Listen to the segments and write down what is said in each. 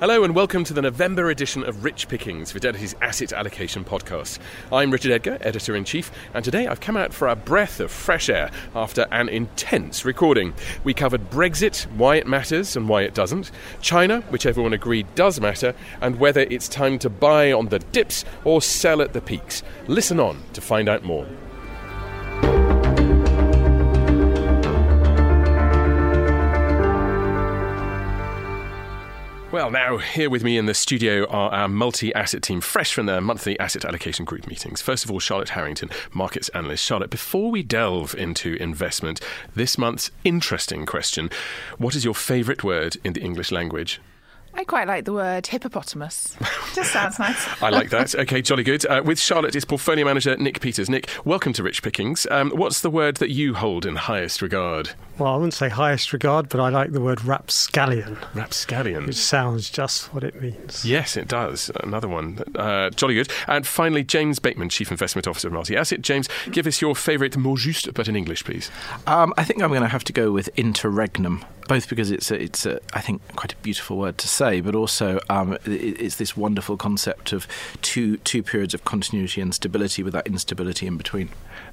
Hello and welcome to the November edition of Rich Pickings, Fidelity's asset allocation podcast. I'm Richard Edgar, editor in chief, and today I've come out for a breath of fresh air after an intense recording. We covered Brexit, why it matters and why it doesn't, China, which everyone agreed does matter, and whether it's time to buy on the dips or sell at the peaks. Listen on to find out more. Well, now, here with me in the studio are our multi asset team, fresh from their monthly asset allocation group meetings. First of all, Charlotte Harrington, markets analyst. Charlotte, before we delve into investment, this month's interesting question What is your favourite word in the English language? I quite like the word hippopotamus. Just sounds nice. I like that. Okay, jolly good. Uh, with Charlotte is portfolio manager Nick Peters. Nick, welcome to Rich Pickings. Um, what's the word that you hold in highest regard? Well, I wouldn't say highest regard, but I like the word rapscallion. Rapscallion. Which sounds just what it means. Yes, it does. Another one. Uh, jolly good. And finally, James Bateman, Chief Investment Officer of Multi Asset. James, give us your favourite mot juste, but in English, please. Um, I think I'm going to have to go with interregnum both because it's a, it's a, I think quite a beautiful word to say, but also um, it, it's this wonderful concept of two two periods of continuity and stability with that instability in between.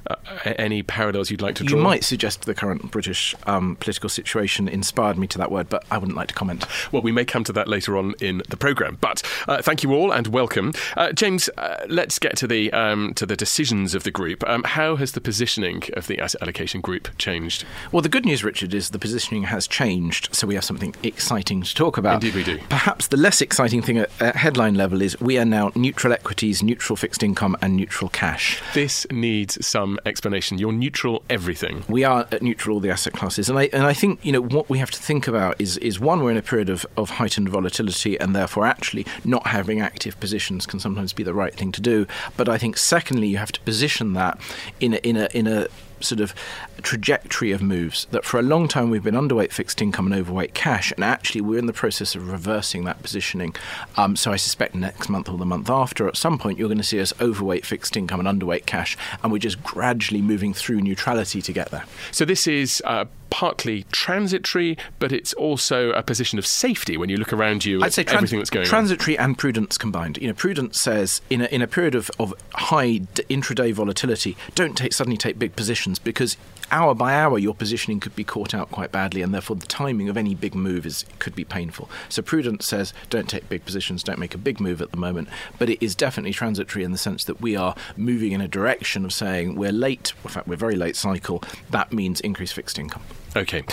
Uh, any parallels you'd like to draw? You might suggest the current British um, political situation inspired me to that word, but I wouldn't like to comment. Well, we may come to that later on in the programme. But uh, thank you all and welcome, uh, James. Uh, let's get to the um, to the decisions of the group. Um, how has the positioning of the asset allocation group changed? Well, the good news, Richard, is the positioning has changed, so we have something exciting to talk about. Indeed, we do. Perhaps the less exciting thing at, at headline level is we are now neutral equities, neutral fixed income, and neutral cash. This needs some explanation. You're neutral everything. We are at neutral all the asset classes, and I and I think you know what we have to think about is is one we're in a period of, of heightened volatility, and therefore actually not having active positions can sometimes be the right thing to do. But I think secondly, you have to position that in a, in a in a sort of trajectory of moves that for a long time we've been underweight fixed income and overweight cash, and actually we're in the process of reversing that positioning. Um, so I suspect next month or the month after, at some point, you're going to see us overweight fixed income and underweight cash, and we're just gradually moving through neutrality to get there. So this is. Uh, partly transitory, but it's also a position of safety when you look around you I'd say trans- everything that's going transitory on. and prudence combined. You know, prudence says in a, in a period of, of high d- intraday volatility, don't take suddenly take big positions because hour by hour your positioning could be caught out quite badly, and therefore the timing of any big move is could be painful. So prudence says don't take big positions, don't make a big move at the moment, but it is definitely transitory in the sense that we are moving in a direction of saying we're late. In fact, we're very late cycle. That means increased fixed income. Okay.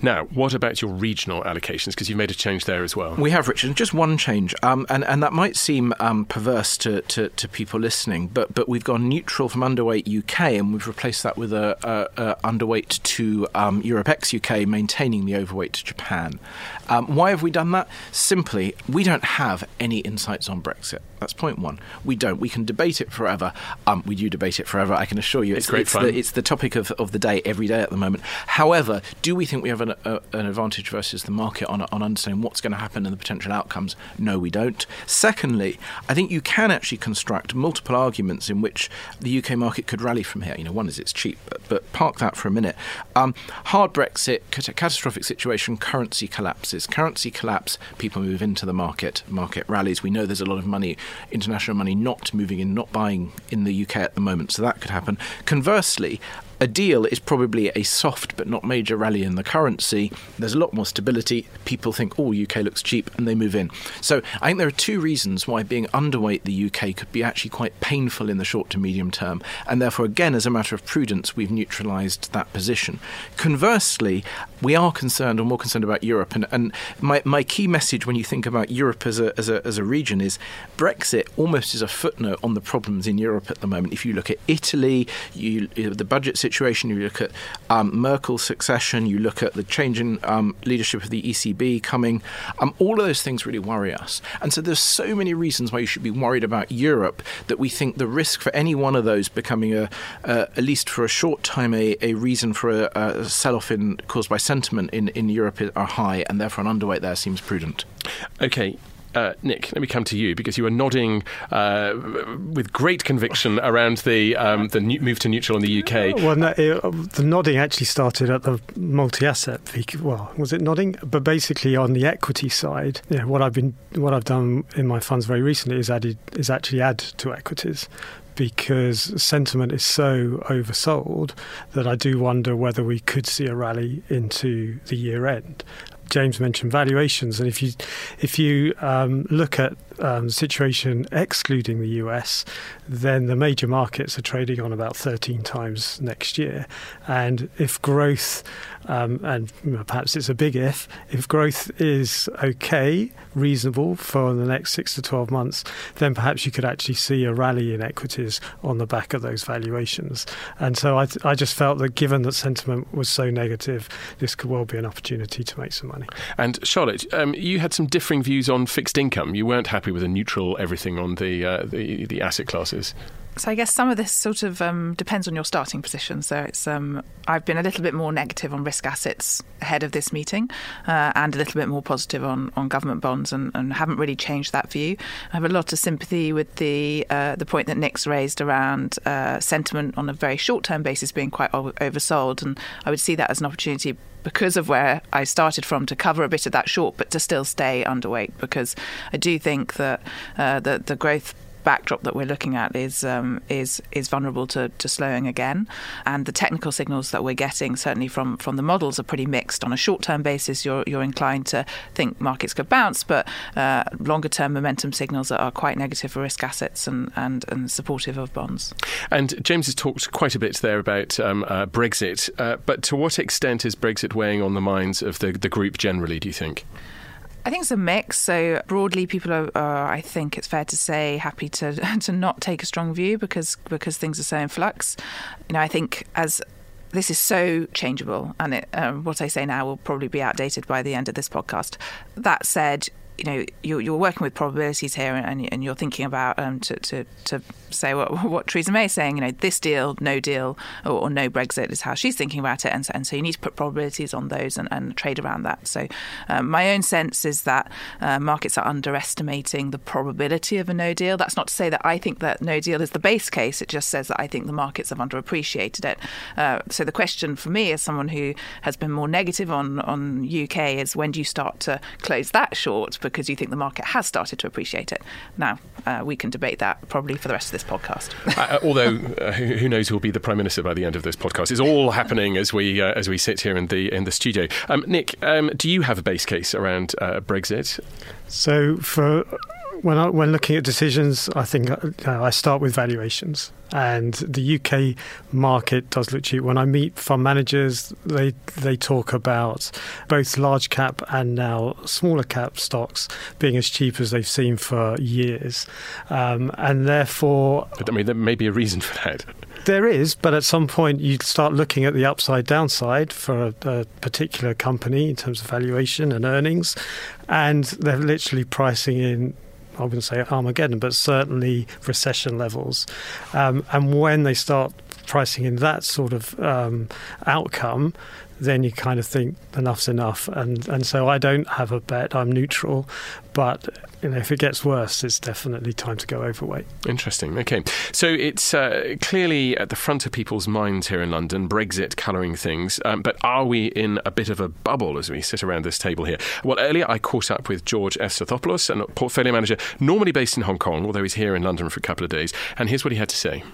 Now, what about your regional allocations? Because you've made a change there as well. We have, Richard. Just one change, um, and and that might seem um, perverse to, to, to, people listening, but but we've gone neutral from underweight UK, and we've replaced that with a, a, a underweight to um, Europe ex UK, maintaining the overweight to Japan. Um, why have we done that? Simply, we don't have any insights on Brexit. That's point one. We don't. We can debate it forever. Um, we do debate it forever. I can assure you, it's, it's great it's fun. The, it's the topic of, of the day every day at the moment. However, do we think we have an, a, an advantage versus the market on, on understanding what's going to happen and the potential outcomes? No, we don't. Secondly, I think you can actually construct multiple arguments in which the UK market could rally from here. You know, one is it's cheap, but, but park that for a minute. Um, hard Brexit, cat- catastrophic situation, currency collapses. Currency collapse, people move into the market, market rallies. We know there's a lot of money, international money, not moving in, not buying in the UK at the moment, so that could happen. Conversely, a deal is probably a soft but not major rally in the currency. There's a lot more stability. People think, oh, UK looks cheap, and they move in. So I think there are two reasons why being underweight the UK could be actually quite painful in the short to medium term. And therefore, again, as a matter of prudence, we've neutralised that position. Conversely, we are concerned or more concerned about Europe. And, and my, my key message when you think about Europe as a, as, a, as a region is Brexit almost is a footnote on the problems in Europe at the moment. If you look at Italy, you, the budget situation, situation, you look at um, Merkel's succession, you look at the change in um, leadership of the ECB coming, um, all of those things really worry us. And so there's so many reasons why you should be worried about Europe that we think the risk for any one of those becoming a, at least for a short time, a, a reason for a, a sell-off in, caused by sentiment in, in Europe are high, and therefore an underweight there seems prudent. Okay, Uh, Nick, let me come to you because you were nodding uh, with great conviction around the um, the move to neutral in the UK. Well, no, it, the nodding actually started at the multi-asset. Well, was it nodding? But basically, on the equity side, what I've been what I've done in my funds very recently is added is actually add to equities because sentiment is so oversold that I do wonder whether we could see a rally into the year end. James mentioned valuations, and if you if you um, look at um, situation excluding the US, then the major markets are trading on about 13 times next year. And if growth, um, and perhaps it's a big if, if growth is okay, reasonable for the next six to 12 months, then perhaps you could actually see a rally in equities on the back of those valuations. And so I, I just felt that given that sentiment was so negative, this could well be an opportunity to make some money. And Charlotte, um, you had some differing views on fixed income. You weren't happy with a neutral everything on the uh, the, the asset classes. So I guess some of this sort of um, depends on your starting position. So it's um, I've been a little bit more negative on risk assets ahead of this meeting, uh, and a little bit more positive on, on government bonds, and, and, haven't really changed that view. I have a lot of sympathy with the uh, the point that Nick's raised around uh, sentiment on a very short term basis being quite oversold, and I would see that as an opportunity because of where I started from to cover a bit of that short, but to still stay underweight because I do think that uh, the the growth backdrop that we're looking at is um, is is vulnerable to, to slowing again, and the technical signals that we're getting certainly from from the models are pretty mixed. On a short term basis, you're you're inclined to think markets could bounce, but uh, longer term momentum signals are quite negative for risk assets and, and and supportive of bonds. And James has talked quite a bit there about um, uh, Brexit, uh, but to what extent is Brexit weighing on the minds of the the group generally? Do you think? I think it's a mix. So broadly, people are, are, I think it's fair to say, happy to to not take a strong view because because things are so in flux. You know, I think as this is so changeable, and it, um, what I say now will probably be outdated by the end of this podcast. That said, you know you're, you're working with probabilities here, and, and you're thinking about um, to, to, to say what what Theresa May is saying. You know, this deal, no deal, or, or, no Brexit is how she's thinking about it, and so, and so you need to put probabilities on those and, and trade around that. So um, my own sense is that uh, markets are underestimating the probability of a no deal. That's not to say that I think that no deal is the base case. It just says that I think the markets have underappreciated it. Uh, so the question for me, as someone who has been more negative on on UK, is when do you start to close that short? Because you think the market has started to appreciate it. Now, uh, we can debate that probably for the rest of this podcast. uh, although, uh, who knows who will be the Prime Minister by the end of this podcast? It's all happening as we uh, as we sit here in the in the studio. Um, Nick, um, do you have a base case around uh, Brexit? So, for when I, when looking at decisions, I think uh, I start with valuations, and the UK market does look cheap. When I meet fund managers, they they talk about both large cap and now smaller cap stocks being as cheap as they've seen for years, um, and therefore, but, I mean, there may be a reason for that. There is, but at some point you start looking at the upside downside for a, a, particular company in terms of valuation and earnings, and they're literally pricing in I wouldn't say Armageddon, but certainly recession levels. Um, and when they start pricing in that sort of um, outcome, then you kind of think enough's enough. And and so I don't have a bet. I'm neutral, but you know, if it gets worse, it's definitely time to go overweight. Interesting. Okay, so it's uh, clearly at the front of people's minds here in London. Brexit colouring things, um, but are we in a bit of a bubble as we sit around this table here? Well, earlier I caught up with George Efstathopoulos, a portfolio manager normally based in Hong Kong, although he's here in London for a couple of days, and here's what he had to say.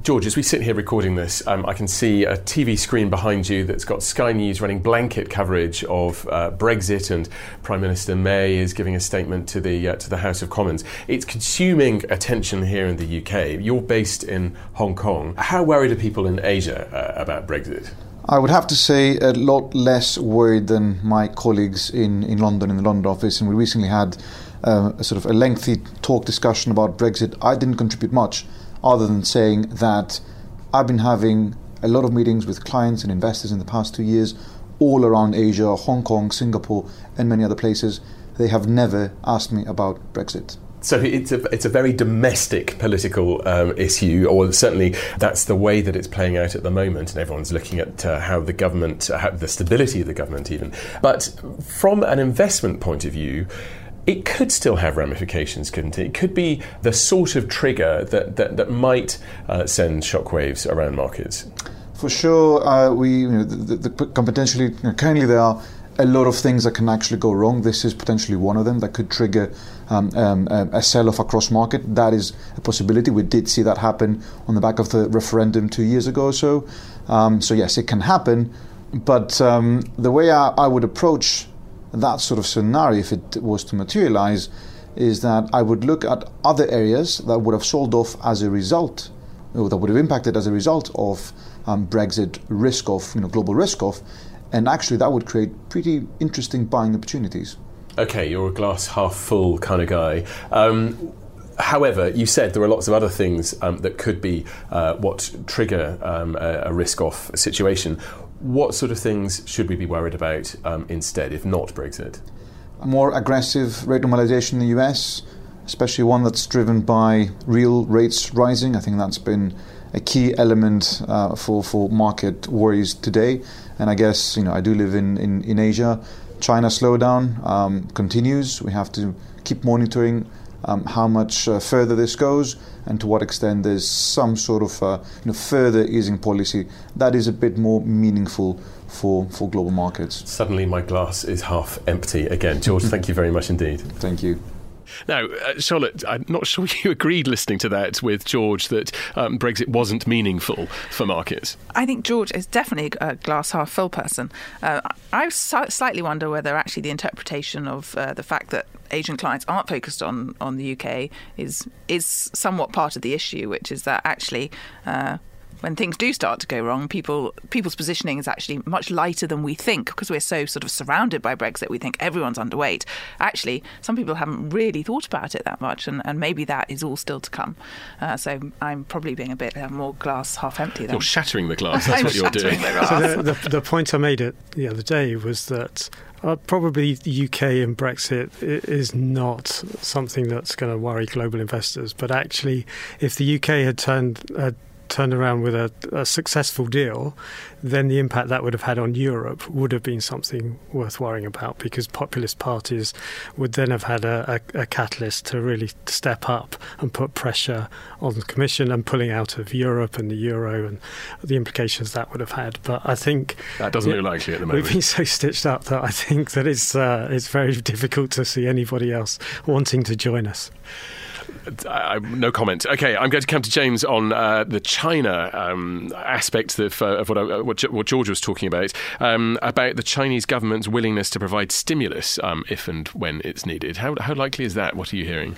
George, as we sit here recording this, um, I can see a TV screen behind you that's got Sky News running blanket coverage of uh, Brexit, and Prime Minister May is giving a statement to the uh, to the House of Commons. It's consuming attention here in the UK. You're based in Hong Kong. How worried are people in Asia uh, about Brexit? I would have to say a lot less worried than my colleagues in, in London in the London office, and we recently had uh, a sort of a lengthy talk discussion about Brexit. I didn't contribute much other than saying that I've been having a lot of meetings with clients and investors in the past two years, all around Asia, Hong Kong, Singapore, and many other places. They have never asked me about Brexit. So it's a it's a very domestic political um, issue, or certainly that's the way that it's playing out at the moment, and everyone's looking at uh, how the government, uh, how the stability of the government, even. But from an investment point of view, it could still have ramifications, couldn't it? It could be the sort of trigger that, that, that might uh, send shockwaves around markets. For sure, uh, we you know, the, the, the potentially you know, currently there are a lot of things that can actually go wrong. This is potentially one of them that could trigger um, um, a sell-off across market. That is a possibility. We did see that happen on the back of the referendum two years ago or so. Um, so yes, it can happen. But um, the way I, I, would approach that sort of scenario, if it was to materialize, is that I would look at other areas that would have sold off as a result, or that would have impacted as a result of um, Brexit risk off, you know, global risk off, and actually that would create pretty interesting buying opportunities. Okay, you're a glass half full kind of guy. Um, however, you said there are lots of other things um, that could be uh, what trigger um, a, a risk off situation. What sort of things should we be worried about um, instead, if not Brexit? More aggressive rate normalization in the US, especially one that's driven by real rates rising. I think that's been a key element uh, for, for market worries today. And I guess, you know, I do live in, in, in Asia. China slowdown um, continues. We have to keep monitoring um, how much uh, further this goes and to what extent there's some sort of uh, you know, further easing policy that is a bit more meaningful for, for global markets. Suddenly, my glass is half empty again. George, thank you very much indeed. Thank you. Now, uh, Charlotte, I'm not sure you agreed listening to that with George that um, Brexit wasn't meaningful for markets. I think George is definitely a glass half full person. Uh, I slightly wonder whether actually the interpretation of uh, the fact that Asian clients aren't focused on, on the UK is is somewhat part of the issue, which is that actually uh, when things do start to go wrong, people people's positioning is actually much lighter than we think because we're so sort of surrounded by Brexit. We think everyone's underweight. Actually, some people haven't really thought about it that much, and, and maybe that is all still to come. Uh, so I'm probably being a bit uh, more glass half empty. Then. You're shattering the glass. That's what you're doing. The so the, the, the point I made it the other day was that uh, probably the UK and Brexit is not something that's going to worry global investors. But actually, if the UK had turned had turned around with a, a, successful deal, then the impact that would have had on Europe would have been something worth worrying about because populist parties would then have had a, a, a catalyst to really step up and put pressure on the Commission and pulling out of Europe and the euro and the implications that would have had. But I think that doesn't look likely at the moment. We've been so stitched up that I think that it's uh, it's very difficult to see anybody else wanting to join us. No comment. Okay, I'm going to come to James on uh, the China um, aspect of, uh, of what, I, what, what, George was talking about, um, about the Chinese government's willingness to provide stimulus um, if and when it's needed. How, how likely is that? What are you hearing?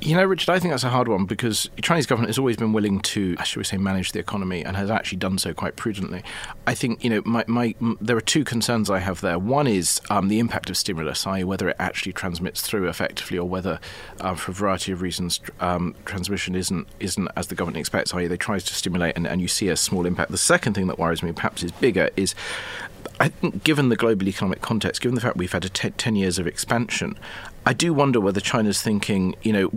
You know, Richard, I think that's a hard one because the Chinese government has always been willing to, shall we say, manage the economy and has actually done so quite prudently. I think, you know, my, my there are two concerns I have there. One is um, the impact of stimulus, i.e., whether it actually transmits through effectively or whether, uh, for a variety of reasons, um, transmission isn't isn't as the government expects, i.e., they tries to stimulate and, and you see a small impact. The second thing that worries me, perhaps, is bigger, is I think, given the global economic context, given the fact we've had a t- 10 years of expansion, I do wonder whether China's thinking, you know,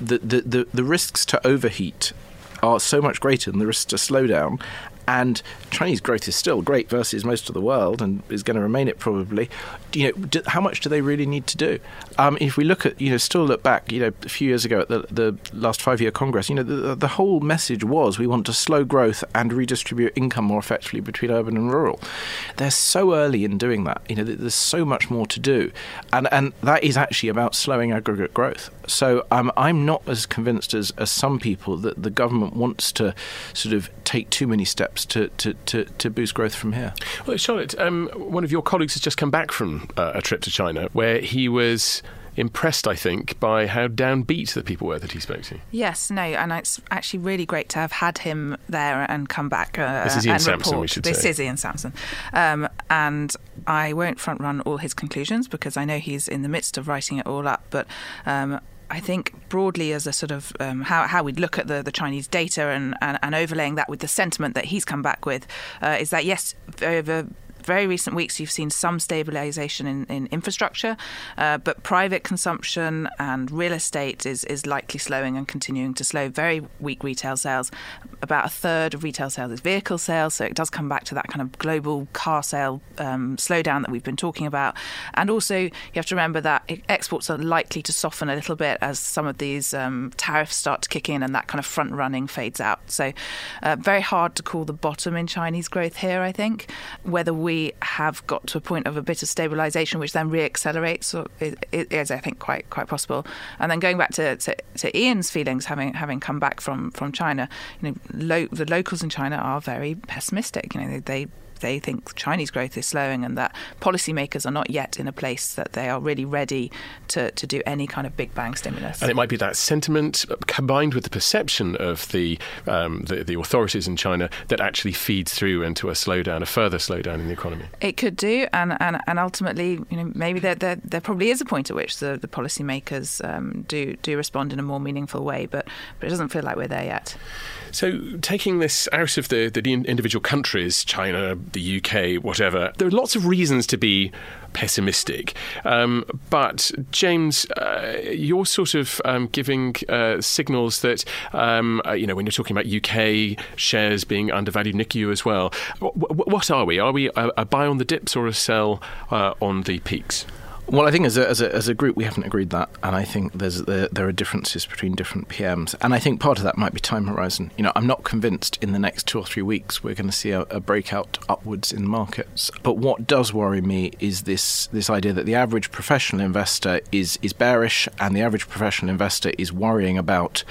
the, the, the, the risks to overheat are so much greater than the risks to slow down. And Chinese growth is still great versus most of the world, and is going to remain it probably. You know, do, how much do they really need to do? Um, if we look at, you know, still look back, you know, a few years ago at the, the last five-year Congress, you know, the, the whole message was we want to slow growth and redistribute income more effectively between urban and rural. They're so early in doing that. You know, there's so much more to do, and and that is actually about slowing aggregate growth. So um, I'm not as convinced as, as some people that the government wants to sort of take too many steps to, to, to, to boost growth from here. Well, Charlotte, um, one of your colleagues has just come back from uh, a trip to China where he was impressed, I think, by how downbeat the people were that he spoke to. Yes, no, and it's actually really great to have had him there and come back. Uh, this is Ian and Samson, report. we should this say. is Ian Samson. Um, and I won't front run all his conclusions because I know he's in the midst of writing it all up, but um, I think broadly as a sort of um, how, how we'd look at the, the Chinese data and, and, and, overlaying that with the sentiment that he's come back with uh, is that yes, over very recent weeks, you've seen some stabilization in, in infrastructure, uh, but private consumption and real estate is, is likely slowing and continuing to slow. Very weak retail sales. About a third of retail sales is vehicle sales, so it does come back to that kind of global car sale um, slowdown that we've been talking about. And also, you have to remember that exports are likely to soften a little bit as some of these um, tariffs start to kick in and that kind of front running fades out. So, uh, very hard to call the bottom in Chinese growth here, I think. Whether we have got to a point of a bit of stabilisation, which then reaccelerates, is, I think, quite quite possible. And then going back to, to, to, Ian's feelings, having having come back from, from China, you know, lo- the locals in China are very pessimistic. You know, they, they they think Chinese growth is slowing and that policymakers are not yet in a place that they are really ready to, to do any kind of big bang stimulus. And it might be that sentiment combined with the perception of the, um, the, the authorities in China that actually feeds through into a slowdown, a further slowdown in the economy. It could do, and, and, and ultimately, you know, maybe there, there, there probably is a point at which the, the policymakers um, do do respond in a more meaningful way, but but it doesn't feel like we're there yet. So, taking this out of the, the individual countries, China, the UK, whatever, there are lots of reasons to be pessimistic. Um, but, James, uh, you're sort of um, giving uh, signals that, um, uh, you know, when you're talking about UK shares being undervalued, Nick, you as well, w- w- what are we? Are we a, a, buy on the dips or a sell uh, on the peaks? Well, I think as a, as a, as a group we haven't agreed that, and I think there's there, there are differences between different PMs, and I think part of that might be time horizon. You know, I'm not convinced in the next two or three weeks we're going to see a, a breakout upwards in markets. But what does worry me is this this idea that the average professional investor is is bearish, and the average professional investor is worrying about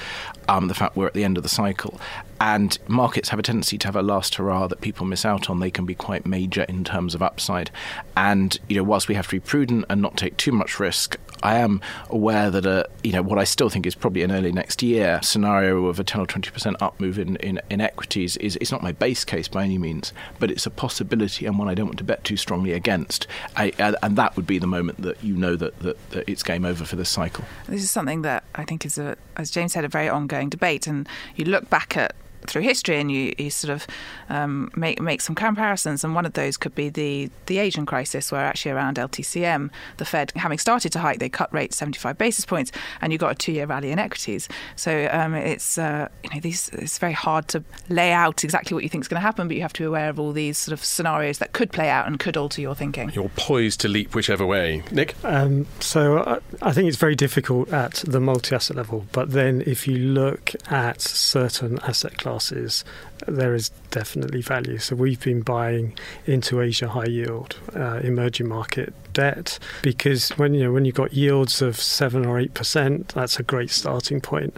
um, the fact we're at the end of the cycle. And markets have a tendency to have a last hurrah that people miss out on. They can be quite major in terms of upside. And, you know, whilst we have to be prudent and not take too much risk, I am aware that, a, you know, what I still think is probably an early next year scenario of a 10 or 20% up move in, in, in equities is it's not my base case by any means, but it's a possibility and one I don't want to bet too strongly against. I, and that would be the moment that you know that, that, that it's game over for this cycle. This is something that I think is, a, as James said, a very ongoing debate. And you look back at through history, and you, you sort of um, make make some comparisons. And one of those could be the the Asian crisis, where actually around LTCM, the Fed having started to hike, they cut rates 75 basis points, and you got a two year rally in equities. So um, it's uh, you know these it's very hard to lay out exactly what you think is going to happen, but you have to be aware of all these sort of scenarios that could play out and could alter your thinking. You're poised to leap whichever way, Nick. Um, so I, I think it's very difficult at the multi asset level, but then if you look at certain asset classes classes, there is definitely value. So we've been buying into Asia high yield, uh, emerging market debt because when you know when you've got yields of seven or eight percent, that's a great starting point.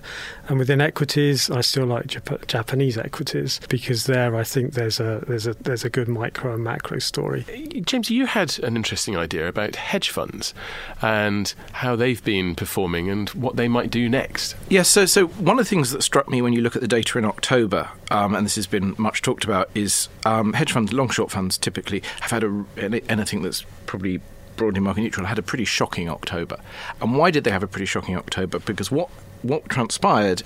And within equities, I still like Jap- Japanese equities because there I think there's a there's a there's a good micro and macro story. James, you had an interesting idea about hedge funds and how they've been performing and what they might do next. Yes, so so one of the things that struck me when you look at the data in October, um, and this has been much talked about, is um, hedge funds, long short funds typically have had a, anything that's probably broadly market neutral had a pretty shocking October. And why did they have a pretty shocking October? Because what what transpired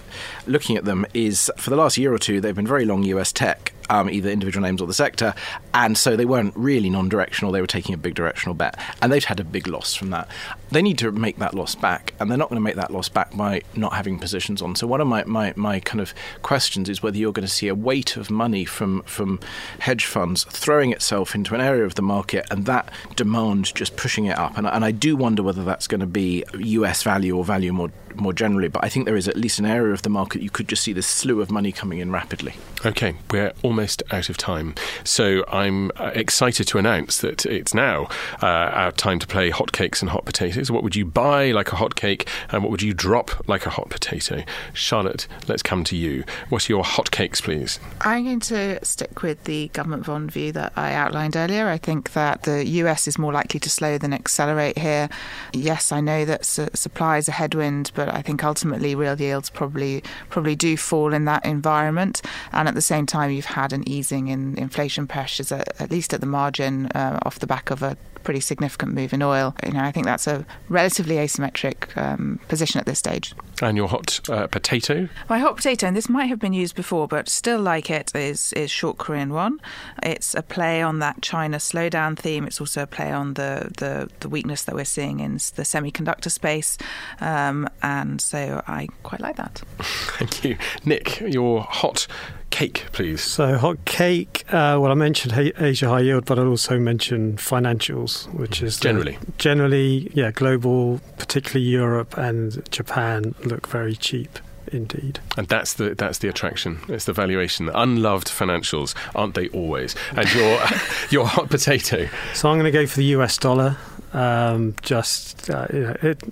looking at them is for the last year or two they've been very long US tech um, either individual names or the sector, and so they weren't really non-directional. They were taking a big directional bet, and they'd had a big loss from that. They need to make that loss back, and they're not going to make that loss back by not having positions on. So one of my, my, my kind of questions is whether you're going to see a weight of money from from hedge funds throwing itself into an area of the market, and that demand just pushing it up. And, and I do wonder whether that's going to be US value or value more more generally. But I think there is at least an area of the market you could just see this slew of money coming in rapidly. Okay, we're almost out of time. So I'm uh, excited to announce that it's now uh, our time to play hotcakes and hot potatoes. What would you buy like a hotcake and what would you drop like a hot potato? Charlotte, let's come to you. What are your hotcakes, please? I'm going to stick with the government bond view that I outlined earlier. I think that the US is more likely to slow than accelerate here. Yes, I know that su- supply is a headwind, but I think ultimately real yields probably probably do fall in that environment. And at the same time, you've had an easing in inflation pressures, at, at least at the margin, uh, off the back of a pretty significant move in oil. You know, I think that's a relatively asymmetric um, position at this stage. And your hot uh, potato? My hot potato, and this might have been used before, but still like it, is is short Korean won. It's a play on that China slowdown theme. It's also a play on the the, the weakness that we're seeing in the semiconductor space, um, and so I quite like that. Thank you, Nick. Your hot cake, please. So hot cake. Uh, well, I mentioned Asia high yield, but I'd also mention financials, which is generally, the, generally, yeah, global, particularly Europe and Japan, look very cheap. Indeed, and that's the that's the attraction. It's the valuation. Unloved financials, aren't they always? And your your hot potato. So I'm going to go for the US dollar. Um, just uh, it,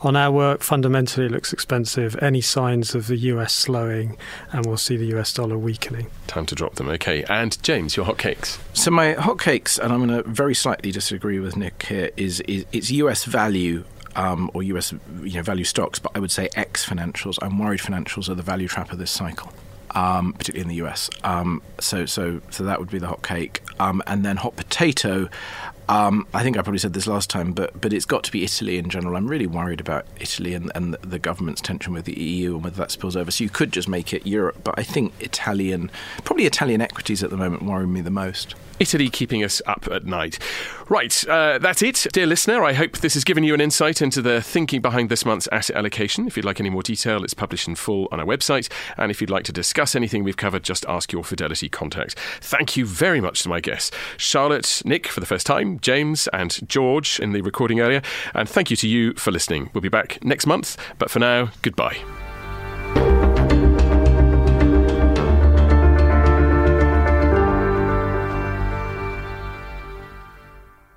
on our work, fundamentally, it looks expensive. Any signs of the US slowing, and we'll see the US dollar weakening. Time to drop them. Okay, and James, your hotcakes. So my hotcakes, and I'm going to very slightly disagree with Nick here. Is, is it's US value um, or US you know, value stocks, but I would say X financials. I'm worried financials are the value trap of this cycle. Um, particularly in the US. Um, so, so, so that would be the hot cake, um, and then hot potato. Um, I think I probably said this last time, but but it's got to be Italy in general. I'm really worried about Italy and, and the government's tension with the EU and whether that spills over. So you could just make it Europe, but I think Italian, probably Italian equities at the moment worry me the most. Italy keeping us up at night. Right, uh, that's it. Dear listener, I hope this has given you an insight into the thinking behind this month's asset allocation. If you'd like any more detail, it's published in full on our website. And if you'd like to discuss anything we've covered, just ask your Fidelity contact. Thank you very much to my guests, Charlotte, Nick for the first time, James, and George in the recording earlier. And thank you to you for listening. We'll be back next month, but for now, goodbye.